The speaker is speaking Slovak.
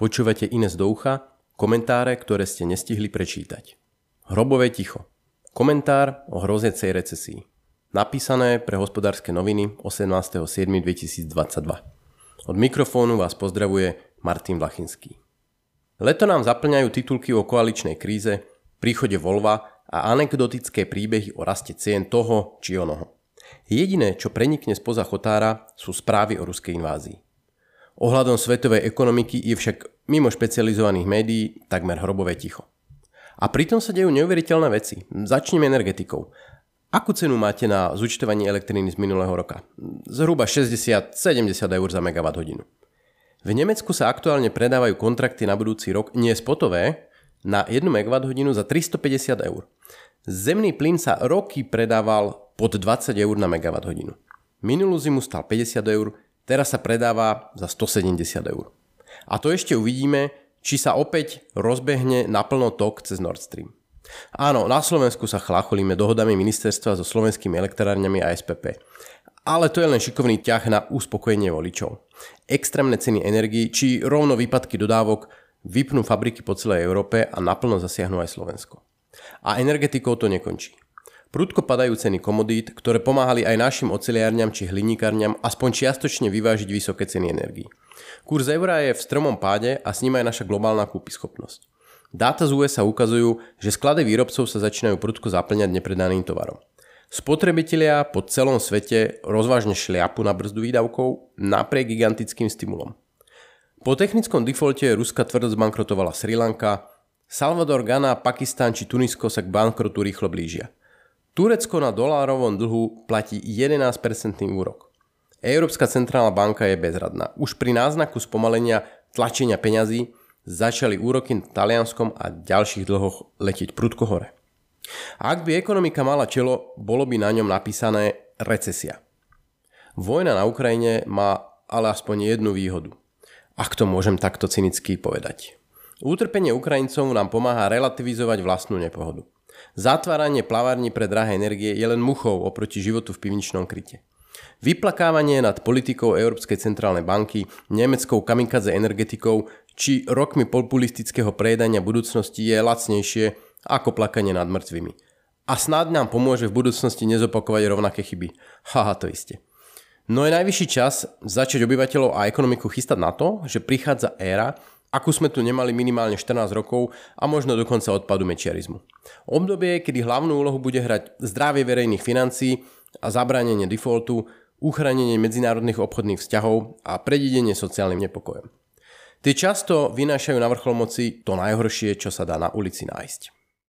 Počúvate Ines do ucha, komentáre, ktoré ste nestihli prečítať. Hrobové ticho. Komentár o hrozecej recesii. Napísané pre hospodárske noviny 18.7.2022. Od mikrofónu vás pozdravuje Martin Vlachinský. Leto nám zaplňajú titulky o koaličnej kríze, príchode Volva a anekdotické príbehy o raste cien toho či onoho. Jediné, čo prenikne spoza chotára, sú správy o ruskej invázii. Ohľadom svetovej ekonomiky je však mimo špecializovaných médií takmer hrobové ticho. A pritom sa dejú neuveriteľné veci. Začneme energetikou. Akú cenu máte na zúčtovanie elektriny z minulého roka? Zhruba 60-70 eur za megawatt hodinu. V Nemecku sa aktuálne predávajú kontrakty na budúci rok nie spotové na 1 MWh za 350 eur. Zemný plyn sa roky predával pod 20 eur na hodinu. Minulú zimu stal 50 eur, teraz sa predáva za 170 eur. A to ešte uvidíme, či sa opäť rozbehne naplno tok cez Nord Stream. Áno, na Slovensku sa chlacholíme dohodami ministerstva so slovenskými elektrárňami a SPP. Ale to je len šikovný ťah na uspokojenie voličov. Extrémne ceny energii či rovno výpadky dodávok vypnú fabriky po celej Európe a naplno zasiahnu aj Slovensko. A energetikou to nekončí. Prudko padajú ceny komodít, ktoré pomáhali aj našim oceliárňam či hliníkarňam aspoň čiastočne vyvážiť vysoké ceny energií. Kurs eura je v stromom páde a s ním aj naša globálna kúpyschopnosť. Dáta z USA ukazujú, že sklady výrobcov sa začínajú prudko zaplňať nepredaným tovarom. Spotrebitelia po celom svete rozvážne šliapu na brzdu výdavkov napriek gigantickým stimulom. Po technickom defalte Ruska tvrdo zbankrotovala Sri Lanka, Salvador, Ghana, Pakistan či Tunisko sa k bankrotu rýchlo blížia. Turecko na dolárovom dlhu platí 11% úrok. Európska centrálna banka je bezradná. Už pri náznaku spomalenia tlačenia peňazí začali úroky na Talianskom a ďalších dlhoch letieť prudko hore. Ak by ekonomika mala čelo, bolo by na ňom napísané recesia. Vojna na Ukrajine má ale aspoň jednu výhodu. Ak to môžem takto cynicky povedať. Utrpenie Ukrajincov nám pomáha relativizovať vlastnú nepohodu. Zatváranie plavární pre drahé energie je len muchou oproti životu v pivničnom kryte. Vyplakávanie nad politikou Európskej centrálnej banky, nemeckou kamikaze energetikou či rokmi populistického prejedania budúcnosti je lacnejšie ako plakanie nad mŕtvými. A snáď nám pomôže v budúcnosti nezopakovať rovnaké chyby. Haha, to isté. No je najvyšší čas začať obyvateľov a ekonomiku chystať na to, že prichádza éra, akú sme tu nemali minimálne 14 rokov a možno dokonca odpadu mečiarizmu. Obdobie, kedy hlavnú úlohu bude hrať zdravie verejných financií a zabránenie defaultu, uchránenie medzinárodných obchodných vzťahov a predidenie sociálnym nepokojom. Tie často vynášajú na vrchol moci to najhoršie, čo sa dá na ulici nájsť.